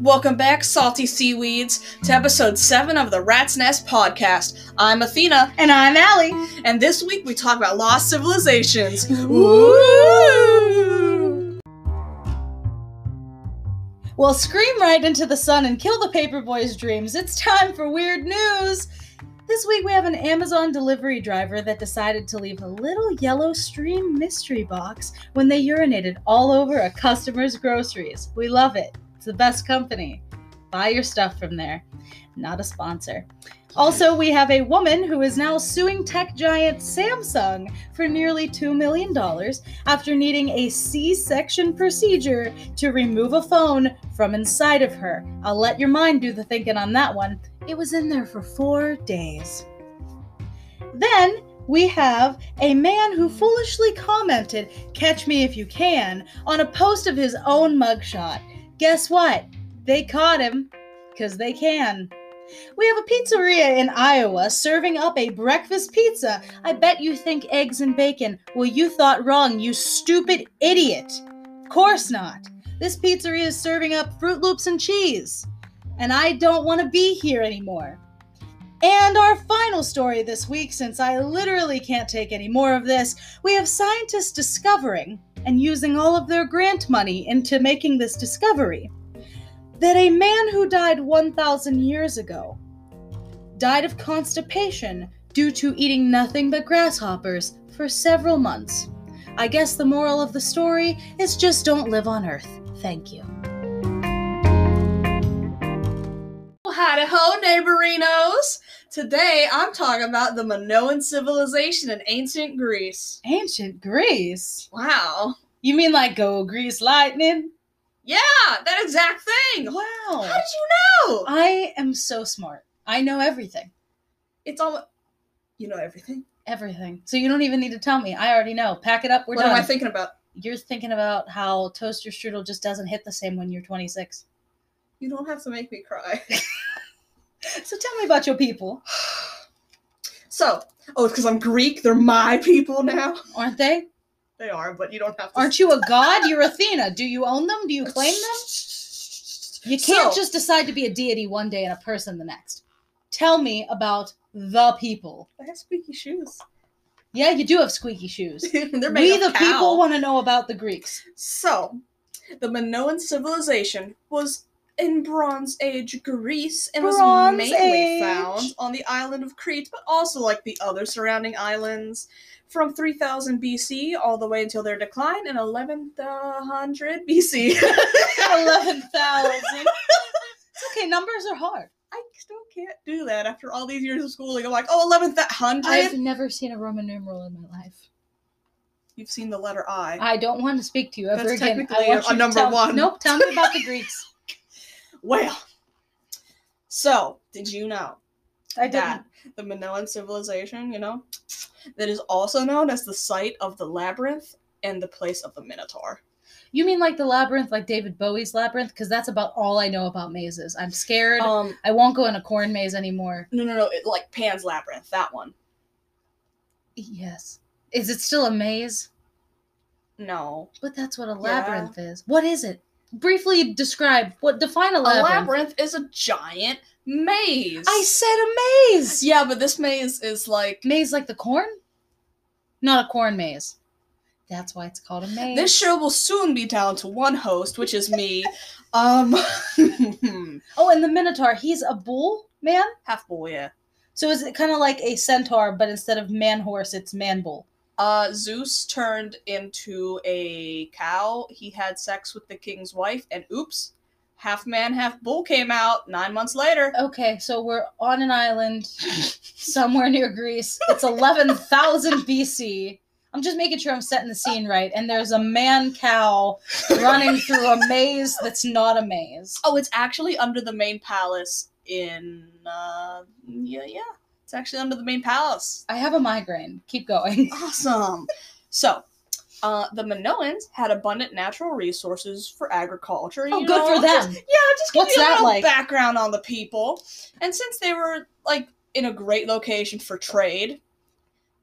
Welcome back, salty seaweeds, to episode 7 of the Rat's Nest podcast. I'm Athena, And I'm Allie. and this week we talk about lost civilizations. Ooh. Well, scream right into the sun and kill the paperboy's dreams. It's time for weird news. This week we have an Amazon delivery driver that decided to leave a little yellow stream mystery box when they urinated all over a customer's groceries. We love it. The best company. Buy your stuff from there. Not a sponsor. Also, we have a woman who is now suing tech giant Samsung for nearly $2 million after needing a C section procedure to remove a phone from inside of her. I'll let your mind do the thinking on that one. It was in there for four days. Then we have a man who foolishly commented, Catch me if you can, on a post of his own mugshot. Guess what? They caught him, because they can. We have a pizzeria in Iowa serving up a breakfast pizza. I bet you think eggs and bacon. Well, you thought wrong, you stupid idiot. Of course not. This pizzeria is serving up Froot Loops and cheese. And I don't want to be here anymore. And our final story this week, since I literally can't take any more of this, we have scientists discovering and using all of their grant money into making this discovery that a man who died 1,000 years ago died of constipation due to eating nothing but grasshoppers for several months. I guess the moral of the story is just don't live on Earth. Thank you. Howdy ho, neighborinos! Today I'm talking about the Minoan civilization in ancient Greece. Ancient Greece? Wow. You mean like go Grease lightning? Yeah, that exact thing! Wow. How did you know? I am so smart. I know everything. It's all. You know everything. Everything. So you don't even need to tell me. I already know. Pack it up. We're what done. am I thinking about? You're thinking about how toaster strudel just doesn't hit the same when you're 26. You don't have to make me cry. So tell me about your people. so, oh, because I'm Greek. They're my people now. Aren't they? They are, but you don't have to. Aren't you a god? You're Athena. Do you own them? Do you claim them? You can't So- just decide to be a deity one day and a person the next. Tell me about the people. I have squeaky shoes. Yeah, you do have squeaky shoes. They're made We, the cow. people, want to know about the Greeks. So, the Minoan civilization was in Bronze Age Greece and was mainly Age. found on the island of Crete, but also like the other surrounding islands from 3000 BC all the way until their decline in 1100 BC. 11,000. okay, numbers are hard. I still can't do that after all these years of schooling. I'm like, oh, 1100? I've never seen a Roman numeral in my life. You've seen the letter I. I don't want to speak to you ever That's again. technically I want a- a number tell- one. Nope, tell me about the Greeks. Well, so, did you know I that the Minoan civilization, you know, that is also known as the site of the labyrinth and the place of the Minotaur. You mean like the labyrinth, like David Bowie's labyrinth? Because that's about all I know about mazes. I'm scared. Um, I won't go in a corn maze anymore. no, no, no, it, like Pan's labyrinth, that one. Yes. Is it still a maze? No, But that's what a Yeah. labyrinth is. What is it? Briefly describe what define a a labyrinth. labyrinth is a giant maze. I said a maze. yeah, but this maze is like Maze like the corn? Not a corn maze. That's why it's called a maze. this show will soon be down to one host, which is me. um, oh, and the Minotaur, he's a bull man? half bull, yeah. So is it kind of like a centaur, but instead of man horse, it's man bull? Uh, Zeus turned into a cow. He had sex with the king's wife, and oops, half man, half bull came out nine months later. Okay, so we're on an island somewhere near Greece. It's 11,000 BC. I'm just making sure I'm setting the scene right. And there's a man cow running through a maze that's not a maze. Oh, it's actually under the main palace in. Uh, yeah, yeah. Actually under the main palace. I have a migraine. Keep going. Awesome. so, uh, the Minoans had abundant natural resources for agriculture. Oh, good know, for them. just- yeah, just give What's you a little like? background on the people. And since they were like in a great location for trade,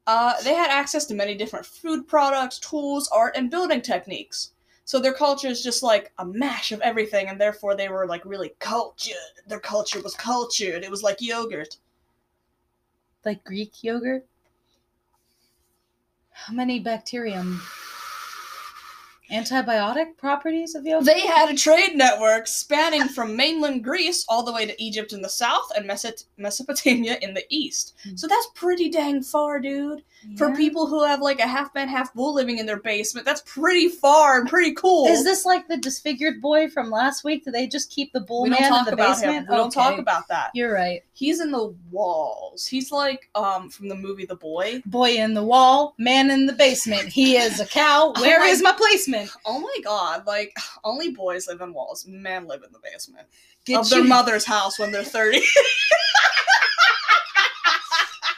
uh, they had access to many different food products, tools, art, and building techniques. So their culture is just like a mash of everything, and therefore they were like really cultured. Their culture was cultured. It was like yogurt. Like Greek yogurt? How many bacterium antibiotic properties of yogurt? They had a trade network spanning from mainland Greece all the way to Egypt in the south and Meso- Mesopotamia in the east. Hmm. So that's pretty dang far, dude. For people who have like a half man, half bull living in their basement, that's pretty far and pretty cool. Is this like the disfigured boy from last week? Do they just keep the bull we man in the basement? him. We don't talk about that. You're right. He's in the walls. He's like um from the movie The Boy. Boy in the wall, man in the basement. He is a cow. Oh my- is my placement? Oh my god, like only boys live in walls. Men live in the basement. Get of their you- mother's house when they're 30.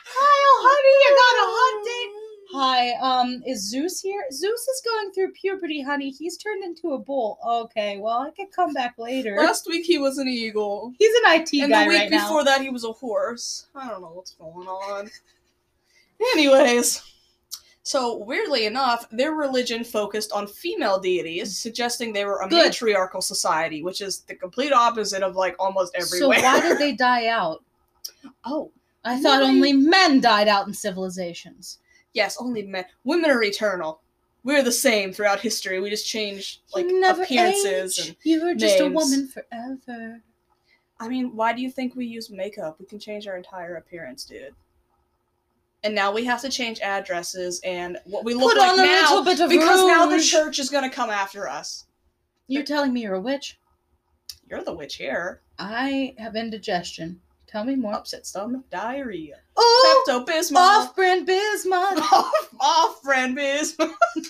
Kyle, honey, you got a hot date. Hi, um, is Zeus here? Zeus is going through puberty, honey. He's turned into a bull. Okay, well, I could come back later. Last week he was an eagle. He's an IT and guy the week right before now. that he was a horse. I don't know what's going on. Anyways, so weirdly enough, their religion focused on female deities, mm. suggesting they were a Good. matriarchal society, which is the complete opposite of like almost every. So why did they die out? oh, I thought Really? only men died out in civilizations. yes, only men. Women are eternal. We're the same throughout history. We just change like appearances age. and You were just a woman forever. I mean, why do you think we use makeup? We can change our entire appearance, dude. And now we have to change addresses and what we look Put like on a now little bit of because now the church is gonna come after us. You're telling me you're a witch? You're the witch here. I have indigestion. Tell me more. Upset stomach, diarrhea, Oh, Pepto Bismol, off-brand Bismuth. off, off, friend Bismol.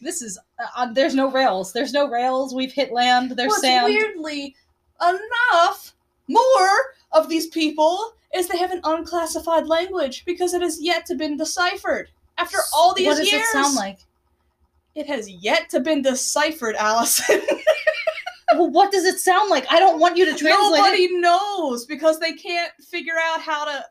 This is uh, uh, there's no rails. There's no rails. We've hit land. There's What's sand. weirdly enough, more of these people is they have an unclassified language because it has yet to been deciphered. After all these years, what does years, it sound like? It has yet to been deciphered, Allison. well, what does it sound like? I don't want you to translate Nobody it. knows because they can't figure out how to.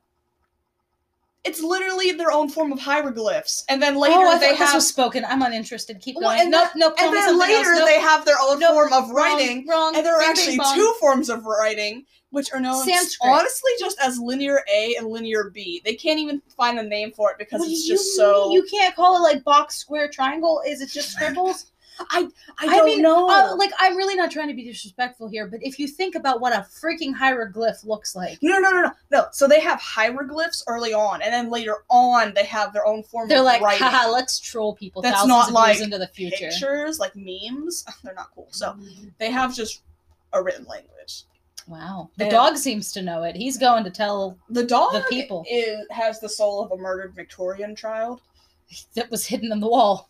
It's literally their own form of hieroglyphs, and then later oh, they have. spoken. I'm uninterested. Keep Well, going. and nope, nope. And then later. Nope. they have their own Nope. form of writing, Wrong. and there are actually two forms of writing, which are known Sanskrit. honestly just as linear A and linear B. They can't even find a name for it because What it's just mean? so. You can't call it like box, square, triangle. Is it just scribbles? I I don't mean, know. uh, like I'm really not trying to be disrespectful here, but if you think about what a freaking hieroglyph looks like, No, no, no, no, no. So they have hieroglyphs early on, and then later on they have their own form they're of like, writing. haha, let's troll people That's thousands not of like years into the future. Pictures, like memes, they're not cool. So they have just a written language. Wow. The And- dog seems to know it. He's going to tell The dog The people. is, has the soul of a murdered Victorian child. that was hidden in the wall.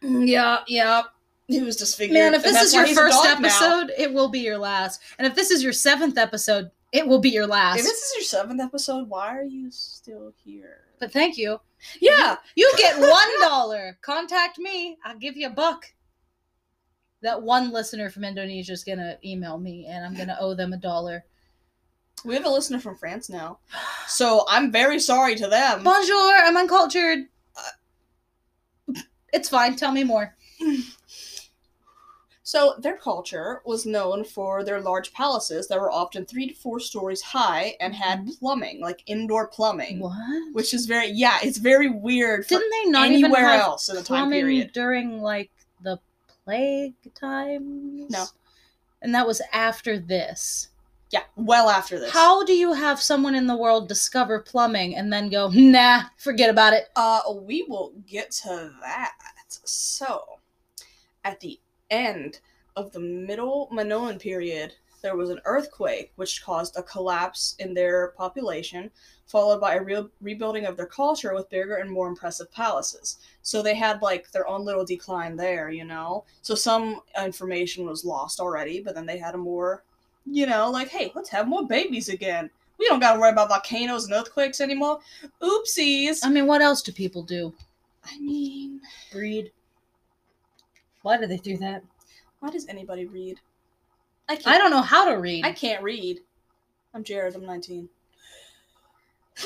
Yeah, yeah. He was disfigured. Man, if this is your first dog now. episode, it will be your last. And if this is your seventh episode, it will be your last. if this is your seventh episode, why are you still here? but thank you. Yeah, You get one dollar. Contact me. I'll give you a buck. That one listener from Indonesia is gonna email me, and I'm gonna owe them a dollar. we have a listener from France now, so I'm very sorry to them. Bonjour. I'm uncultured. Uh, it's fine. Tell me more. So their culture was known for their large palaces that were often three to four stories high and had Mhm. plumbing, like indoor plumbing, What? which is very yeah, it's very weird Didn't they not even anywhere have else in the time plumbing period. during like the plague times? No. And that was after this. Yeah, well after this. How do you have someone in the world discover plumbing and then go, nah, forget about it? Uh, we will get to that. So, at the end of the Middle Minoan period, there was an earthquake which caused a collapse in their population, followed by a real rebuilding of their culture with bigger and more impressive palaces. So they had like their own little decline there, you know. So some information was lost already, but then they had a more, you know, like hey, let's have more babies again. We don't gotta worry about volcanoes and earthquakes anymore. Oopsies. I mean, what else do people do? I mean, Breed. Why do they do that? why does anybody read? I can't. I don't know how to read. I can't read. I'm Jared. I'm 19.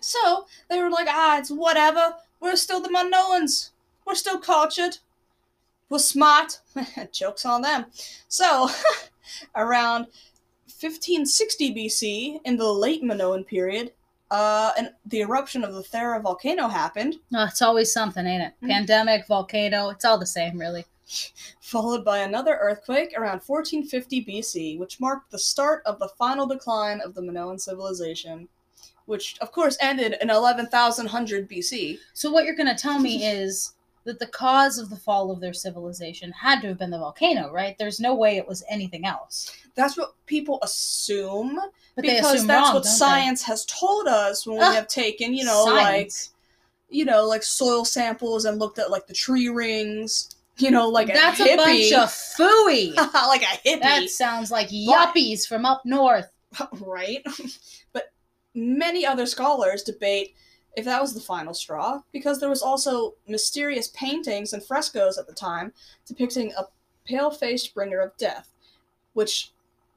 so they were like, ah, it's whatever. We're still the Minoans. We're still cultured. was smart. Jokes on them. So, around 1560 BC, in the late Minoan period, uh, and the eruption of the Thera volcano happened, Oh, it's always something, ain't it? Mm. Pandemic, volcano, it's all the same, really. followed by another earthquake around 1450 BC, which marked the start of the final decline of the Minoan civilization, which, of course, ended in 11,100 BC. So what you're going to tell me is that the cause of the fall of their civilization had to have been the volcano, right? There's no way it was anything else. That's what people assume But they because assume that's wrong, what don't they? science has told us when we Ah, have taken, you know, like you know, like soil samples and looked at like the tree rings, you know, like That's a a bunch of fooey. like a hippie, that sounds like yuppies from up north. right? but many other scholars debate if that was the final straw, because there was also mysterious paintings and frescoes at the time depicting a pale-faced bringer of death, which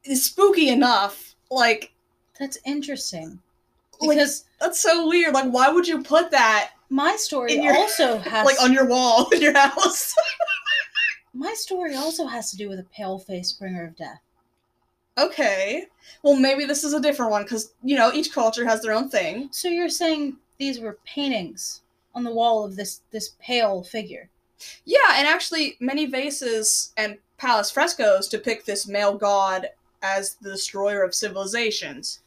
is spooky enough. Like, That's interesting. Like, Because that's so weird. Like, why would you put that my story your- also has like on your wall in your house? my story also has to do with a pale faced bringer of death. okay. Well, maybe this is a different one because you know each culture has their own thing. So you're saying these were paintings on the wall of this this pale figure. Yeah, and actually, many vases and palace frescoes depict this male god as the destroyer of civilizations.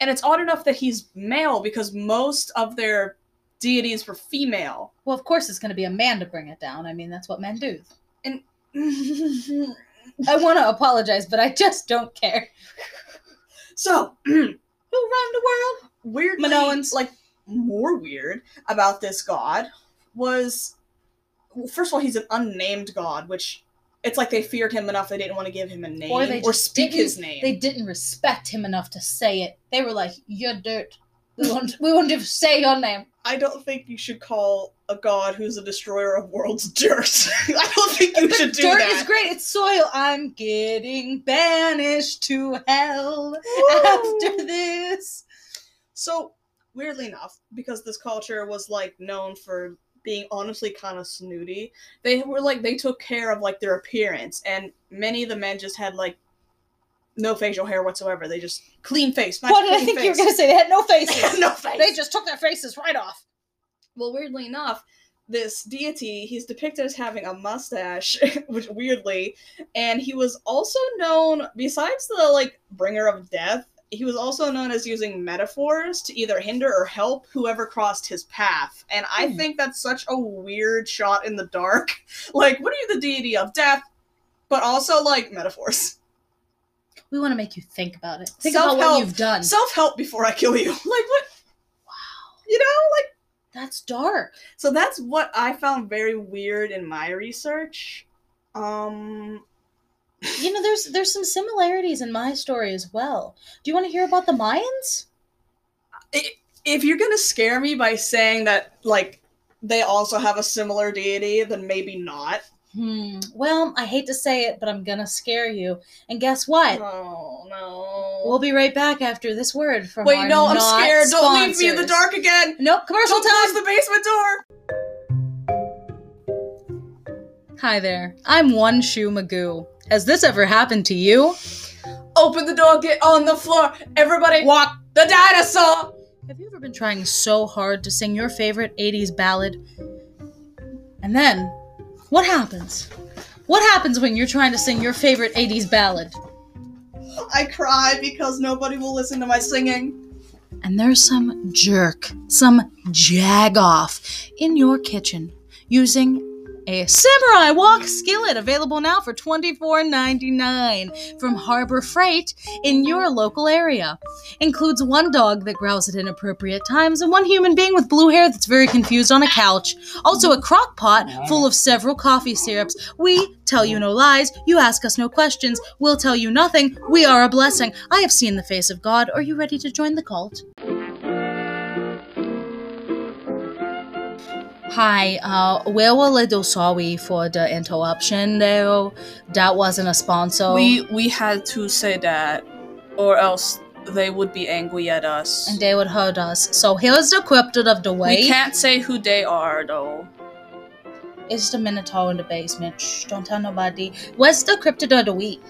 And it's odd enough that he's male because most of their deities were female. Well, of course it's going to be a man to bring it down. I mean, that's what men do. And I want to apologize, but I just don't care. so, Who run the world? weirdly, Minoans. like more weird about this god was first of all, he's an unnamed god, which it's like they feared him enough they didn't want to give him a name Or they just speak his name. They didn't respect him enough to say it. They were like, "You're dirt. We won't. we won't even say your name." I don't think you should call a god who's a destroyer of worlds dirt. I don't think you should do it. dirt is great. It's soil. I'm getting banished to hell Woo! after this. So, weirdly enough, because this culture was like known for being honestly kind of snooty, they were like they took care of like their appearance, and many of the men just had like no facial hair whatsoever. They just clean face. nice What did I think you were going to say? They had no They faces. had no face. They just took their faces right off. Well, weirdly enough, this deity, he's depicted as having a mustache, which weirdly, and he was also known, besides the like bringer of death, he was also known as using metaphors to either hinder or help whoever crossed his path. And I Hmm. think that's such a weird shot in the dark. Like, what are you the deity of death? But also like metaphors. We want to make you think about it. Think about what you've done. Self help before I kill you. Like what? wow, You know, like that's dark. So that's what I found very weird in my research. Um You know, there's there's some similarities in my story as well. Do you want to hear about the Mayans? if you're going to scare me by saying that like they also have a similar deity, then maybe not. Hmm. Well, I hate to say it, but I'm gonna scare you. And guess what? Oh no. We'll be right back after this word from Wait, our no, I'm scared. Don't leave me in the dark again. Nope, commercial Don't close the basement door. Hi there. I'm One Shoe Magoo. Has this ever happened to you? Open the door, get on the floor. Everybody Walk. the dinosaur. Have you ever been trying so hard to sing your favorite 80s ballad? And then, what happens? What happens when you're trying to sing your favorite 80s ballad? I cry because nobody will listen to my singing. and there's some jerk, some jagoff in your kitchen using a samurai wok skillet available now for $24.99 from Harbor Freight in your local area. Includes one dog that growls at inappropriate times and one human being with blue hair that's very confused on a couch. Also a crock pot full of several coffee syrups. We tell you no lies, you ask us no questions, we'll tell you nothing, we are a blessing. I have seen the face of God. Are you ready to join the cult? Hi, uh, we were a little sorry for the interruption there. That wasn't a sponsor. We we had to say that, or else they would be angry at us. and they would hurt us. So here's the cryptid of the way. we can't say who they are though. It's the Minotaur in the basement. Shh, don't tell nobody. What's the cryptid of the week?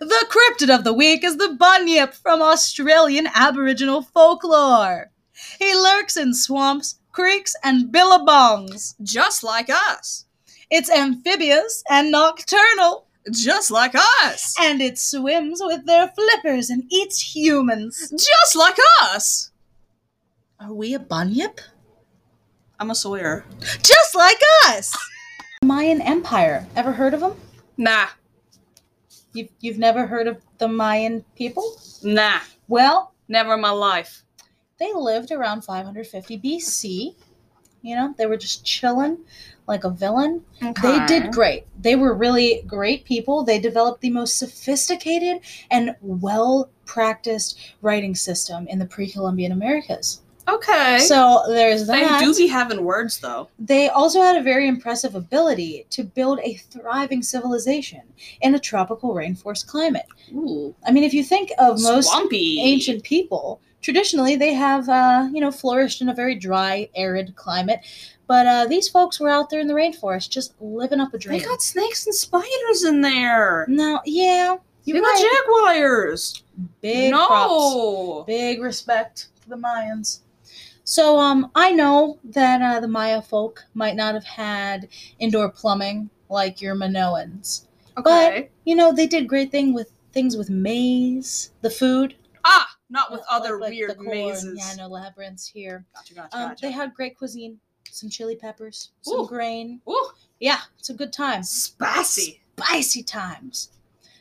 The cryptid of the week is the bunyip from Australian Aboriginal folklore. He lurks in swamps, creeks, and billabongs. Just like us. It's amphibious and nocturnal, Just like us. and it swims with their flippers and eats humans. Just like us. Are we a bunyip? I'm a Sawyer. Just like us! Mayan Empire. Ever heard of them? Nah. You've, you've never heard of the Mayan people? Nah. Well, Never in my life. They lived around 550 BC. You know, they were just chilling like a villain. They did great. They were really great people. They developed the most sophisticated and well practiced writing system in the pre Columbian Americas. Okay. So there's that. they do be having words though. They also had a very impressive ability to build a thriving civilization in a tropical rainforest climate. Ooh. I mean, if you think of most Swampy. ancient people, traditionally they have, uh, you know, flourished in a very dry, arid climate. But uh, these folks were out there in the rainforest just living up a dream. They got snakes and spiders in there. no, yeah, They you're got jaguars. Big props. no. Big respect to the Mayans. So, um, I know that uh, the Maya folk might not have had indoor plumbing like your Minoans. Okay. You know, they did great thing with things with maize, the food. Not with like- other like weird corn. mazes. Yeah, no labyrinths here. Gotcha, gotcha, Um, gotcha. they had great cuisine, some chili peppers, some Ooh. grain. Ooh, Yeah, it's a good time. spicy. Spicy times.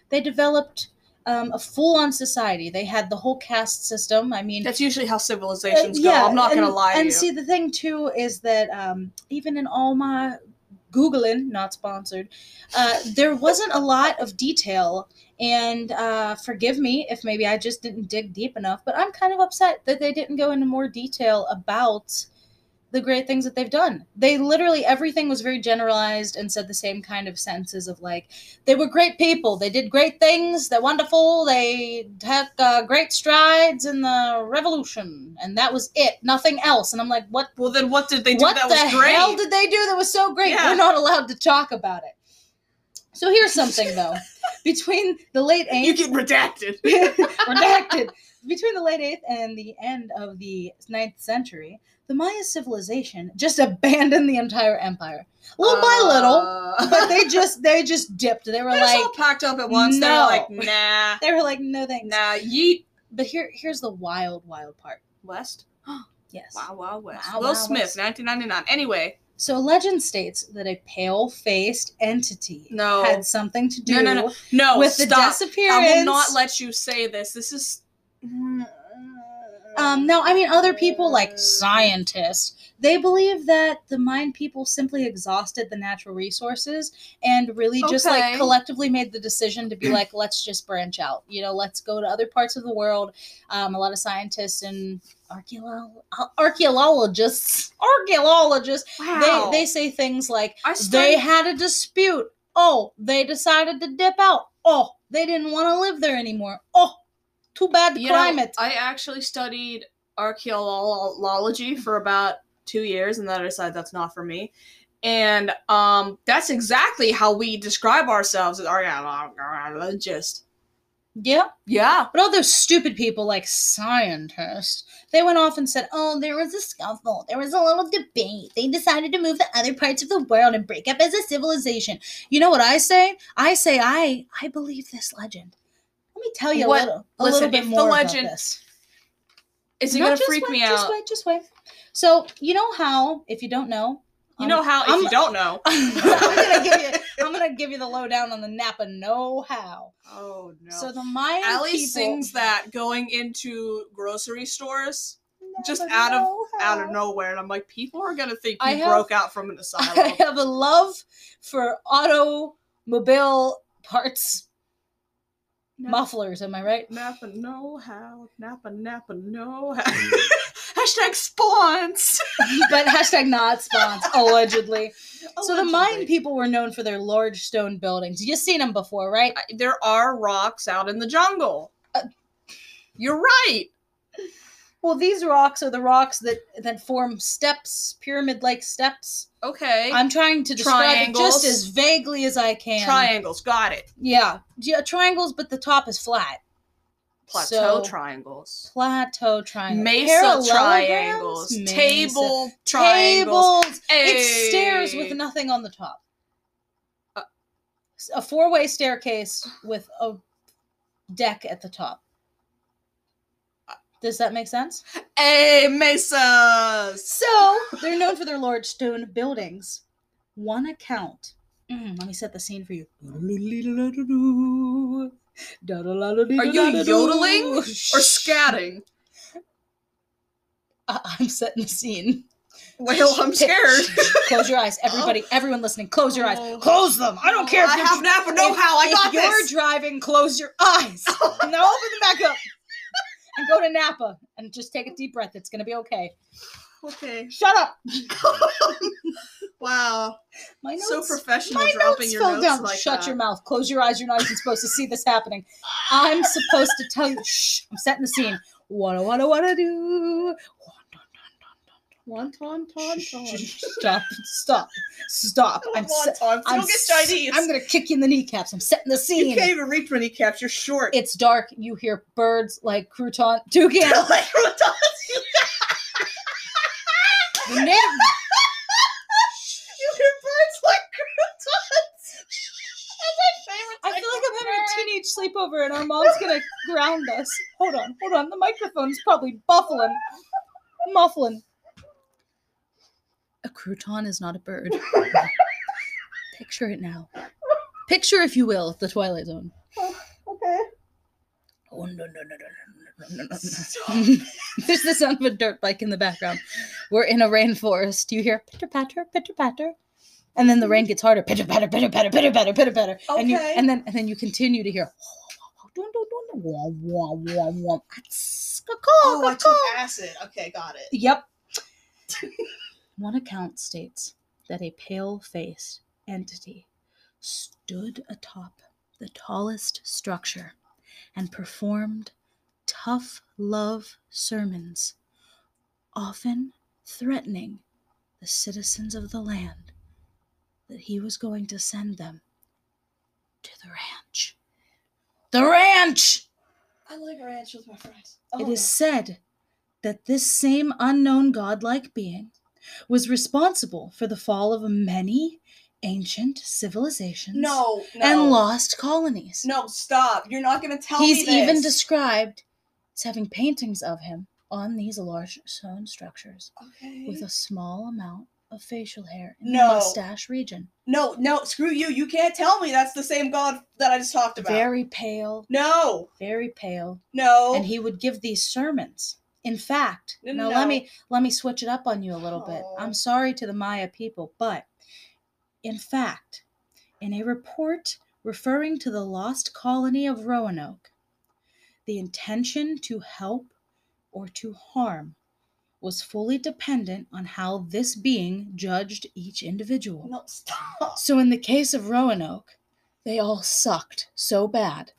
They developed um, a full-on society. They had the whole caste system. I mean, That's usually how Uh, civilizations go. I'm not gonna lie And see, the thing too is that um, even in all my googling, not sponsored, uh, there wasn't a lot of detail. And uh, forgive me if maybe I just didn't dig deep enough, but I'm kind of upset that they didn't go into more detail about the great things that they've done. They literally everything was very generalized and said the same kind of sentences of like they were great people, they did great things, they're wonderful, they took uh, great strides in the revolution, and that was it, nothing else. And I'm like, what? well, then what did they do what that the was great? hell did they do that was so great? Yeah. We're not allowed to talk about it. So here's something though, between the late eighth, you get redacted. redacted. Between the late 8th and the end of the 9th century, the Maya civilization just abandoned the entire empire. Little by little, Uh, but they just they just dipped. They were like all packed up at once. No. like, nah, they were like no thanks. nah, yeet. But here here's the wild wild part. West. Yes. Wow, wow, West. Wow, Will wow, Smith, West. 1999. Anyway, So legend states that a pale-faced entity No. had something to do No, no, no. no, with the stop. disappearance. I will not let you say this. This is. Um, no, I mean other people like scientists. They believe that the Mayan people simply exhausted the natural resources and really just like collectively made the decision to be like, let's just branch out. You know, let's go to other parts of the world. Um, a lot of scientists and archeolo- archaeologists, archaeologists, Wow. they they say things like I they had a dispute. Oh, they decided to dip out. Oh, they didn't want to live there anymore. Oh, too bad the You know, climate. I actually studied archaeology for about two years, and then I decided that's not for me. And um, that's exactly how we describe ourselves as archaeologists. yeah. Yeah. But all those stupid people like scientists, they went off and said, oh, there was a scuffle. There was a little debate. They decided to move to other parts of the world and break up as a civilization. You know what I say? I say I I believe this legend. Let me tell you What- a little a listen, little bit if the more legend- about this. Is it No, gonna freak wait, me out? Just wait, just wait. So you know how, if you don't know, You know um, how? If I'm- you don't know. I'm gonna give you I'm gonna give you the lowdown on the Napa know how. Oh no. So the Mayan Allie people sings that going into grocery stores just out of out of nowhere, and I'm like, people are gonna think you have- broke out from an asylum. I have a love for automobile parts mufflers. Am I right? Napa know how. Napa Napa know how. Hashtag spawns. but hashtag not spawns allegedly. So the Mayan Allegedly. people were known for their large stone buildings. You've seen them before, right? I- There are rocks out in the jungle. Uh, You're right. Well, these rocks are the rocks that that form steps, pyramid-like steps. Okay. I'm trying to describe it just as vaguely as I can. Triangles. Got it. Yeah, yeah, triangles, but the top is flat. Plateau So- triangles. Plateau triangles. Mesa triangles. Mesa. Table triangles. Tables. It's stairs with nothing on the top. Uh. a four-way staircase with a deck at the top. Does that make sense? Hey, mesas. So they're known for their large stone buildings. One account. Mm, let me set the scene for you. Are you yodeling or scatting? I- I'm setting the scene. Well, I'm scared. Close your eyes, everybody. Everyone listening, close your eyes. Oh. Close them. I don't care. If I you're have Napa know-how. I if got you're this. driving, close your eyes. now open them back up and go to Napa and just take a deep breath. It's gonna be okay. Okay. Shut up. wow. My notes. So professional my dropping notes your notes down. like Shut that. your mouth. Close your eyes. You're not even supposed to see this happening. I'm supposed to tell you. Shh. I'm setting the scene. What what what I do? One ton ton. Stop! Stop! Stop! I'm se- I'm Don't get s- Chinese. I'm gonna kick you in the kneecaps. I'm setting the scene. You can't even reach for kneecaps. You're short. It's dark. You hear birds like crouton. Toucan. like croutons. The name. You hear birds like croutons. That's my favorite. I feel like I'm having a teenage sleepover and our mom's gonna ground us. Hold on, hold on. The microphone's probably buffling, muffling. Crouton is not a bird. Picture it now. Picture, if you will, the Twilight Zone. Okay. Oh no no no no no no no no! no. There's the sound of a dirt bike in the background. We're in a rainforest. You hear pitter patter, pitter patter, and then the rain gets harder. Pitter patter, pitter patter, pitter patter, pitter patter, and you Okay. and then and then you continue to hear. Oh, I took acid. Okay, got it. Yep. One account states that a pale faced entity stood atop the tallest structure and performed tough love sermons, often threatening the citizens of the land that he was going to send them to the ranch. The ranch! I like ranch with my friends. It oh, is said that this same unknown godlike being was responsible for the fall of many ancient civilizations no, no, and lost colonies. No, stop! You're not gonna tell He's me this. even described as having paintings of him on these large stone structures Okay. with a small amount of facial hair in No. the mustache region. No, no, screw you! You can't tell me that's the same god that I just talked about. Very pale, No, very pale. no. and he would give these sermons. In fact, No, now no. let me let me switch it up on you a little bit. Oh. I'm sorry to the Maya people, but in fact, in a report referring to the lost colony of Roanoke, the intention to help or to harm was fully dependent on how this being judged each individual. no, stop. So in the case of Roanoke, they all sucked so bad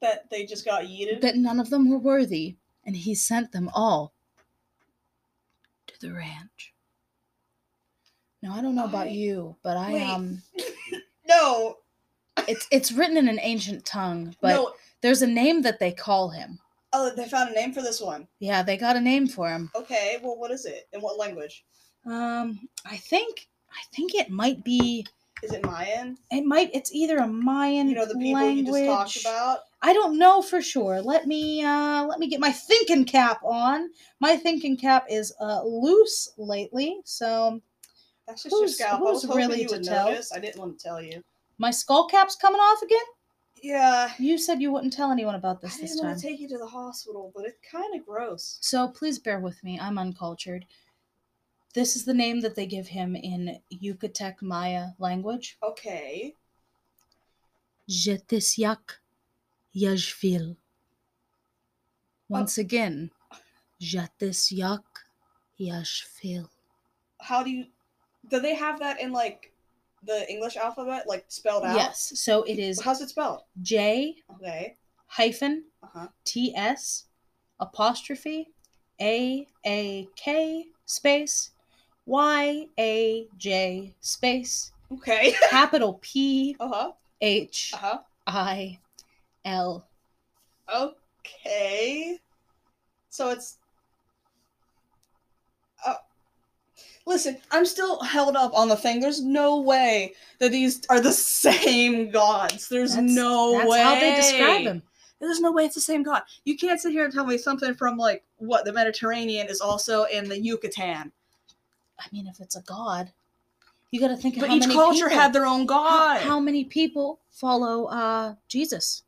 That they just got yeeted. that none of them were worthy, and he sent them all to the ranch. Now I don't know about you, but I Wait. um no, it's it's written in an ancient tongue, but no. there's a name that they call him. Oh, they found a name for this one. Yeah, they got a name for him. Okay, well, what is it? In what language? Um I think I think it might be Is it Mayan? it might it's either a Mayan You know the people language. you just talked about. I don't know for sure. Let me uh let me get my thinking cap on. My thinking cap is uh loose lately, so That's just your Who's- scalp. I was who's really to tell? notice. I didn't want to tell you. my skull cap's coming off again. Yeah. You said you wouldn't tell anyone about I this I didn't want time. to take you to the hospital, but it's kind of gross. So please bear with me. I'm uncultured. This is the name that they give him in Yucatec Maya language. Okay. Jetisyak Yajfil. Once Oh. again, Jetisyak Yajfil. How do you? Do they have that in like the English alphabet, like spelled out? Yes. So it is How's it spelled? J Okay. hyphen Uh huh. T S apostrophe A A K space Y A J space Okay. capital P Uh huh. H Uh huh. I L. Okay. So it's. Uh, listen, I'm still held up on the thing. There's no way that these are the same gods. There's That's- no That's way. how they describe him. There's no way it's the same god. You can't sit here and tell me something from like what the Mediterranean is also in the Yucatan. I mean, if it's a god, you got to think of But how each many culture people, had their own how, god. how many people follow uh, Jesus.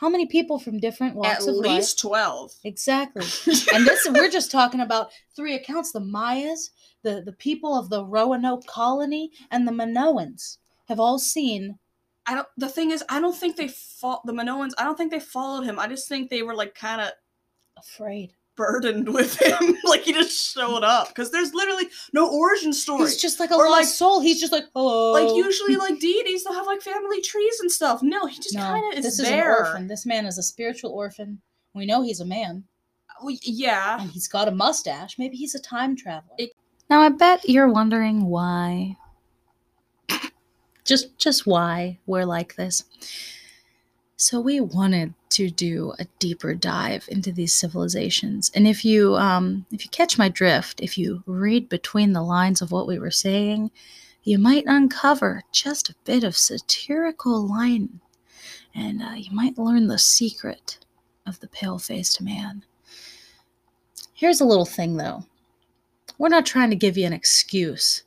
How many people from different walks At of life? At least twelve. Exactly. and this we're just talking about three accounts: the Mayas, the the people of the Roanoke colony, and the Minoans have all seen. I don't. The thing is, I don't think they fought the Minoans. I don't think they followed him. I just think they were like kind of Afraid. Burdened with him. like he just showed up because there's literally no origin story. He's just like a Or, lost like- soul. He's just like, hello. like usually like deities they'll have like family trees and stuff. No, he just no, kind of is this is there. an orphan. This man is a spiritual orphan. We know he's a man, oh, Well, yeah. and he's got a mustache. Maybe he's a time traveler. It- now I bet you're wondering why. Just, just why we're like this. So we wanted to do a deeper dive into these civilizations, and if you, um, if you catch my drift, if you read between the lines of what we were saying, you might uncover just a bit of satirical line, and uh, you might learn the secret of the pale-faced man. Here's a little thing, though. We're not trying to give you an excuse,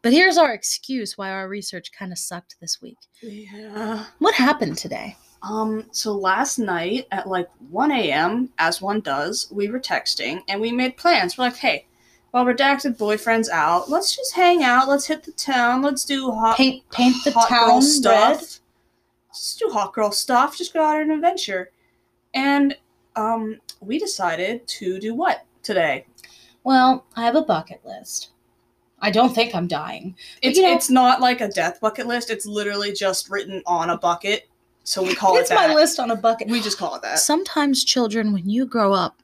but here's our excuse why our research kind of sucked this week. Yeah. What happened today? Um, so last night at like 1 a.m., as one does, we were texting and we made plans. We're like, hey, while redacted boyfriend's out, let's just hang out, let's hit the town, let's do hot Paint, paint the hot town girl red. stuff. Just do hot girl stuff, just go out on an adventure. And um we decided to do what today? Well, I have a bucket list. I don't think I'm dying. It's you know- it's not like a death bucket list, it's literally just written on a bucket. So we call it's it that. my list on a bucket. We just call it that. Sometimes children, when you grow up,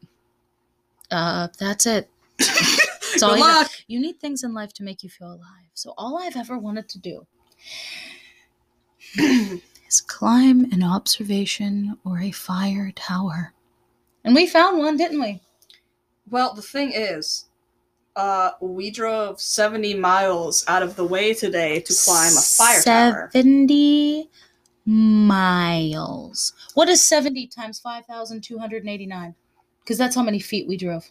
uh, that's it. That's all Good you know. luck. You need things in life to make you feel alive. So all I've ever wanted to do is climb an observation or a fire tower. And we found one, didn't we? Well, the thing is, uh, we drove 70 miles out of the way today to climb a fire tower. 70 miles. What is 70 times 5,289? Because that's how many feet we drove.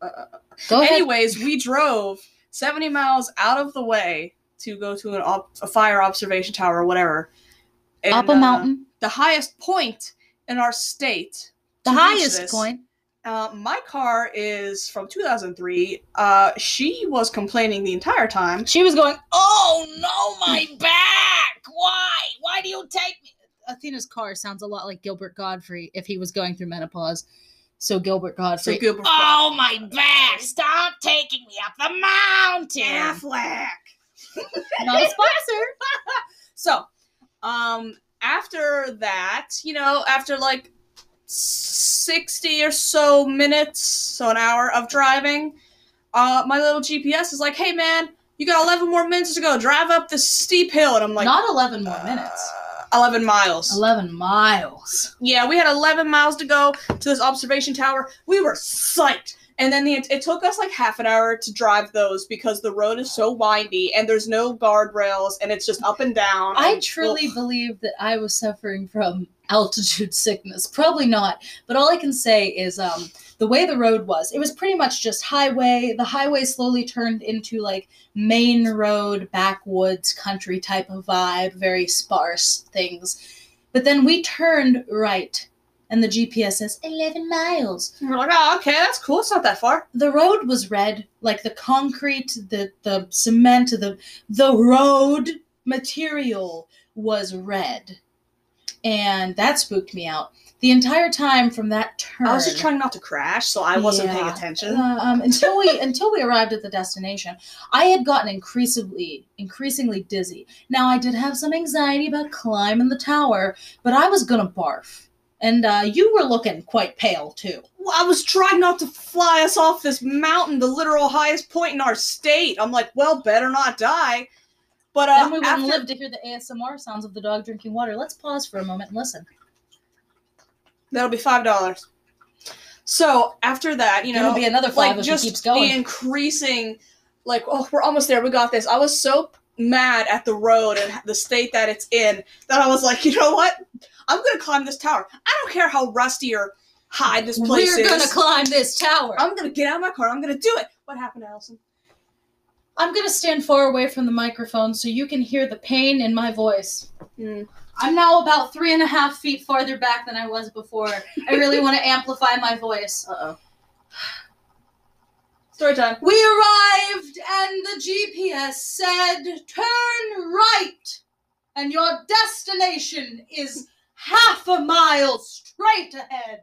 Uh, Go ahead. anyways, we drove 70 miles out of the way to go to an op- a fire observation tower or whatever. And, Up a uh, mountain. the highest point in our state. The highest this. point. Uh, my car is from 2003. Uh, she was complaining the entire time. She was going, Oh no, my back! Why? Why do you take me? Athena's car sounds a lot like Gilbert Godfrey if he was going through menopause. So Gilbert Godfrey. So Gilbert oh my back! Stop taking me up the mountain. Affleck. Not a sponsor. So, um, after that, you know, after like 60 or so minutes, so an hour of driving, uh, my little GPS is like, hey man, you got 11 more minutes to go. Drive up this steep hill. And I'm like, Not 11 more uh, minutes. 11 miles. 11 miles. Yeah, we had 11 miles to go to this observation tower. We were psyched. And then the, it took us like half an hour to drive those because the road is so windy and there's no guardrails and it's just up and down. I and- truly ugh. believe that I was suffering from altitude sickness. Probably not, but all I can say is um, the way the road was, it was pretty much just highway. The highway slowly turned into like main road, backwoods, country type of vibe, very sparse things. But then we turned right, and the GPS says 11 miles. And we're like, oh, okay, that's cool. It's not that far. The road was red, like the concrete, the the cement, the the road material was red. And that spooked me out. The entire time from that turn. I was just trying not to crash, so I wasn't paying attention. Uh, um, until we until we arrived at the destination, I had gotten increasingly increasingly dizzy. Now I did have some anxiety about climbing the tower, but I was gonna barf, And uh, you were looking quite pale too. Well, I was trying not to fly us off this mountain, the literal highest point in our state. I'm like, well, better not die. But uh, then we wouldn't after- live to hear the ASMR sounds of the dog drinking water. Let's pause for a moment and listen. that'll be five dollars. So after that, you know, It'll be another five like just keeps going. the increasing, like, oh, we're almost there. We got this. I was so mad at the road and the state that it's in that I was like, you know what? I'm gonna climb this tower. I don't care how rusty or high this place is. We're gonna climb this tower. I'm gonna get out of my car. I'm gonna do it. What happened, Allison? I'm gonna stand far away from the microphone so you can hear the pain in my voice. Hmm. I'm now about three and a half feet farther back than I was before. I really want to amplify my voice. Uh oh. Story time. We arrived and the GPS said turn right and your destination is half a mile straight ahead.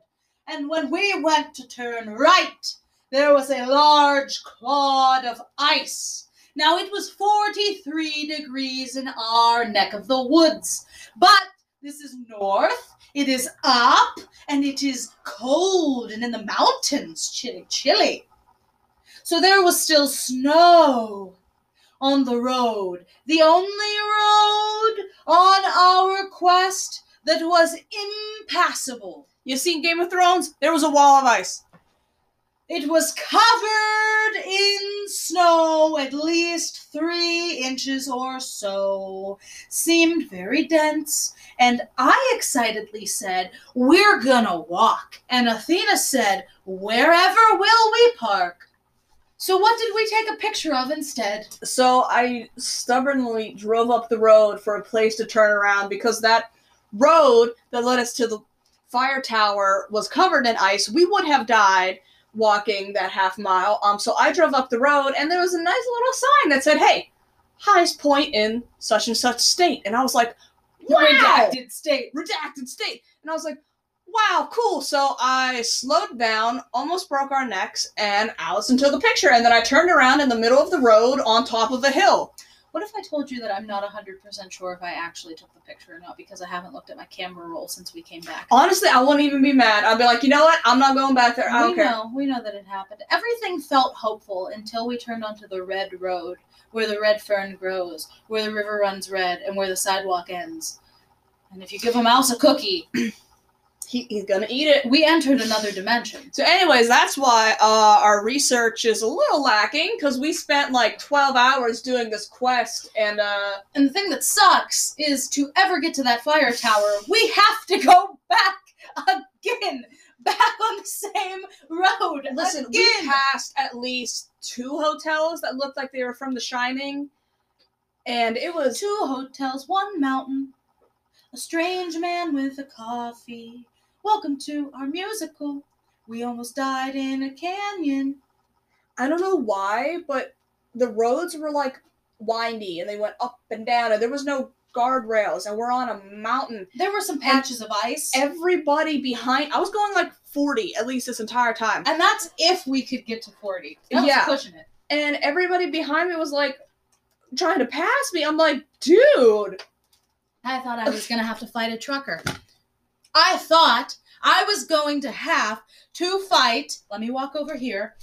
And when we went to turn right, there was a large clod of ice. Now it was 43 degrees in our neck of the woods, but this is north, it is up, and it is cold, and in the mountains, chilly, chilly. So there was still snow on the road, the only road on our quest that was impassable. You seen Game of Thrones? There was a wall of ice. It was covered in snow, at least three inches or so. Seemed very dense, and I excitedly said, We're gonna walk. And Athena said, Wherever will we park? So, what did we take a picture of instead? So I stubbornly drove up the road for a place to turn around because that road that led us to the fire tower was covered in ice. We would have died walking that half mile. Um, so I drove up the road and there was a nice little sign that said, "Hey, highest point in such and such state." And I was like, "Wow!" Redacted state. redacted state. And I was like, wow, cool. So I slowed down, almost broke our necks, and Allison took a picture. And then I turned around in the middle of the road on top of a hill. What if I told you that I'm not 100% sure if I actually took the picture or not because I haven't looked at my camera roll since we came back? Honestly, I wouldn't even be mad. I'd be like, you know what? I'm not going back there. I don't we care. know, we know that it happened. Everything felt hopeful until we turned onto the red road, where the red fern grows, where the river runs red, and where the sidewalk ends. And if you give a mouse a cookie, He, he's gonna eat it. we entered another dimension. So, anyways, that's why uh, our research is a little lacking because we spent like 12 hours doing this quest, and uh, And the thing that sucks is to ever get to that fire tower, we have to go back again, back on the same road. listen, we passed at least two hotels that looked like they were from The Shining, and it was Two hotels, one mountain. A strange man with a coffee. Welcome to our musical. We almost died in a canyon. I don't know why, but the roads were like windy and they went up and down, and there was no guardrails, and we're on a mountain. There were some patches of ice. Everybody behind, I was going like 40 at least this entire time, And that's if we could get to 40. That was Yeah. pushing it. and everybody behind me was like trying to pass me. I'm like, dude, I thought I was going to have to fight a trucker. I thought I was going to have to fight. Let me walk over here.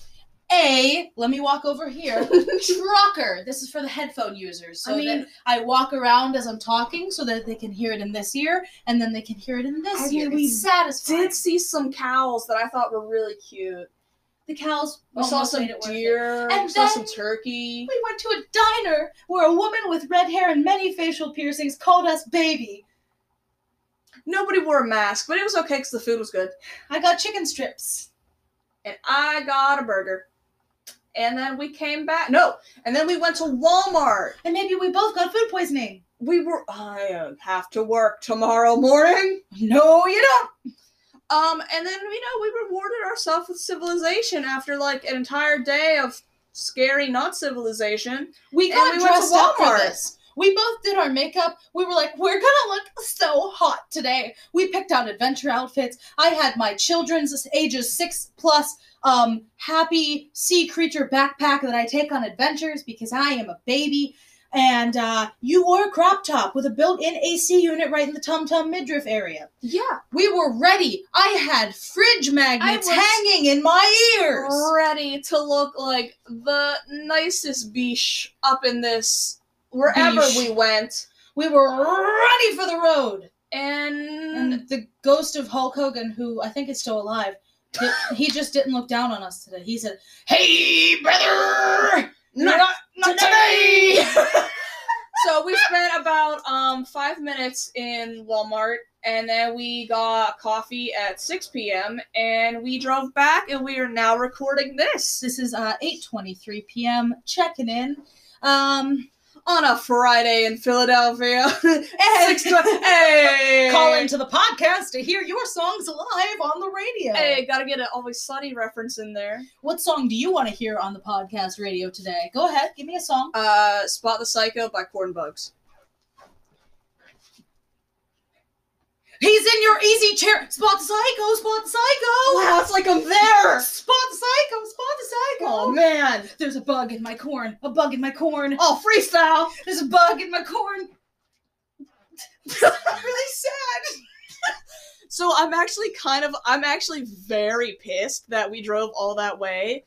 A, let me walk over here. trucker. This is for the headphone users. So I mean- that I walk around as I'm talking so that they can hear it in this ear and then they can hear it in this I ear. mean, we it's satisfying. did see some cows that I thought were really cute. The cows We saw some deer, And we saw some turkey. We went to a diner where a woman with red hair and many facial piercings called us baby. Nobody wore a mask, but it was okay because the food was good. I got chicken strips. and I got a burger. And then we came back. No, and then we went to Walmart. And maybe we both got food poisoning. We were. I have to work tomorrow morning. No, you don't. Um, and then you know we rewarded ourselves with civilization after like an entire day of scary not civilization. We got we went to dressed up for this. We both did our makeup. We were like, we're gonna look so hot today. We picked out adventure outfits. I had my children's ages six plus um happy sea creature backpack that I take on adventures because I am a baby. And uh, you wore a crop top with a built-in AC unit right in the tum tum midriff area. Yeah. We were ready. I had fridge magnets hanging in my ears. Ready to look like the nicest beach up in this wherever Beesh. we went. We were ready for the road. And, And the ghost of Hulk Hogan, who I think is still alive, he just didn't look down on us today. He said, "Hey, brother, Not not, not today." so we spent about um five minutes in Walmart and then we got coffee at 6 p.m. and we drove back and we are now recording this this is uh 8:23 p.m. Checking in. Um, on a Friday in Philadelphia. Six hey, call into the podcast to hear your songs live on the radio. Hey, gotta get an Always Sunny reference in there. What song do you want to hear on the podcast radio today? Go ahead, give me a song. Uh, Spot the Psycho by Corn Bugs. He's in your easy chair. Spot the psycho. Spot the psycho. Wow, it's like I'm there. Spot the psycho. Spot the psycho. Oh man. There's a bug in my corn. A bug in my corn. Oh, freestyle. There's a bug in my corn. really sad. So I'm actually kind of I'm actually very pissed that we drove all that way.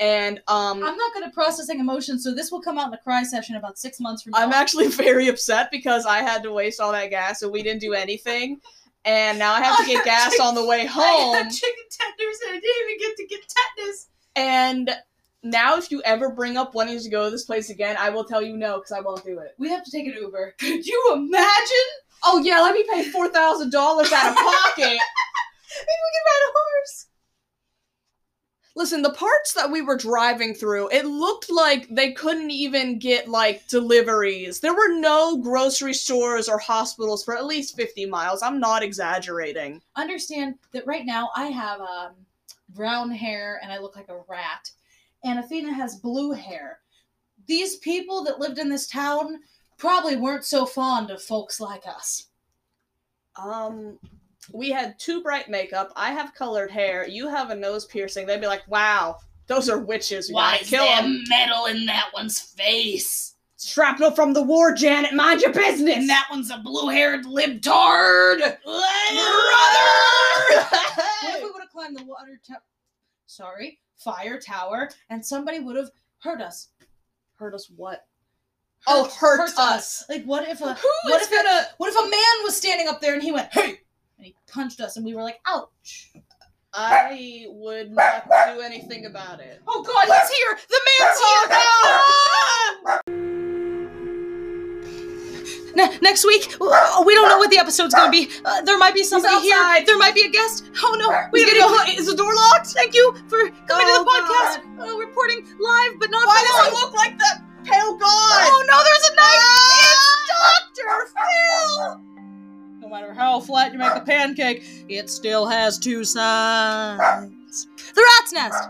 And um I'm not good at processing emotions, so this will come out in a cry session about six months from now. I'm actually very upset because I had to waste all that gas and we didn't do anything. And now I have to get gas on the way I home. had chicken tenders and I didn't even get to get tetanus. And now if you ever bring up wanting to go to this place again, I will tell you no because I won't do it. We have to take an Uber. Could you imagine? Oh yeah, let me pay four thousand dollars out of pocket. Maybe we can ride a horse. Listen, the parts that we were driving through, it looked like they couldn't even get like deliveries. There were no grocery stores or hospitals for at least 50 miles. I'm not exaggerating. Understand that right now I have um, brown hair and I look like a rat, and Athena has blue hair. These people that lived in this town probably weren't so fond of folks like us. Um we had too bright makeup. I have colored hair. You have a nose piercing. They'd be like, "Wow, those are witches. We gotta kill them." metal in that one's face? Shrapnel from the war, Janet. Mind your business. And that one's a blue-haired libtard. brother. What if we would have climbed the water tower? Sorry, fire tower, and somebody would have hurt us. hurt us what? Oh, hurt us. Like, what if a Who what is if a- gonna? what if a man was standing up there and he went, "Hey," and he punched us, and we were like, "Ouch!" I would not do anything about it. Oh God, he's here! The man's here! Ne- next week, uh, we don't know what the episode's gonna be. Uh, there might be somebody here. There might be a guest. Oh no, we gotta go. Is the door locked? Thank you for coming to Oh, the podcast. Uh, reporting live, but not Why does it look like that pale god? Oh no, there's a knife! It's Dr. Phil! No matter how flat you make the pancake, it still has two sides. The rat's nest!